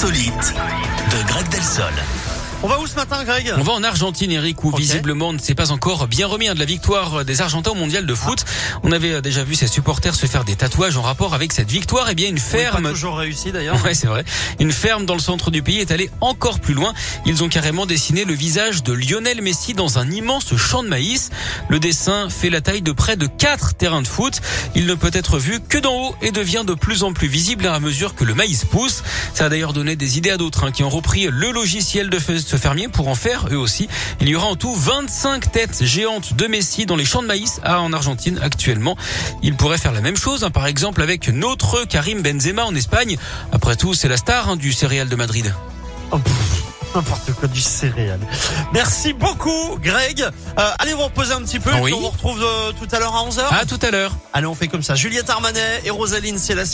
insolite de Greg Delsol. On va où ce matin, Greg On va en Argentine, Eric, où visiblement on ne s'est pas encore bien remis hein, de la victoire des Argentins au mondial de foot. On avait euh, déjà vu ses supporters se faire des tatouages en rapport avec cette victoire. Eh bien, une ferme. Pas toujours réussi d'ailleurs. Ouais, c'est vrai. Une ferme dans le centre du pays est allée encore plus loin. Ils ont carrément dessiné le visage de Lionel Messi dans un immense champ de maïs. Le dessin fait la taille de près de quatre terrains de foot. Il ne peut être vu que d'en haut et devient de plus en plus visible à mesure que le maïs pousse. Ça a d'ailleurs donné des idées à d'autres hein, qui ont repris le logiciel de ce fermier pour en faire eux aussi. Il y aura en tout 25 têtes géantes de Messi dans les champs de maïs à, en Argentine actuellement. Il pourrait faire la même chose, hein, par exemple avec notre Karim Benzema en Espagne. Après tout, c'est la star hein, du céréal de Madrid. Oh, pff, N'importe quoi du céréal. Merci beaucoup, Greg. Euh, allez vous reposer un petit peu. Oui. On vous retrouve euh, tout à l'heure à 11h. À tout à l'heure. Allez, on fait comme ça. Juliette Armanet et Rosaline, la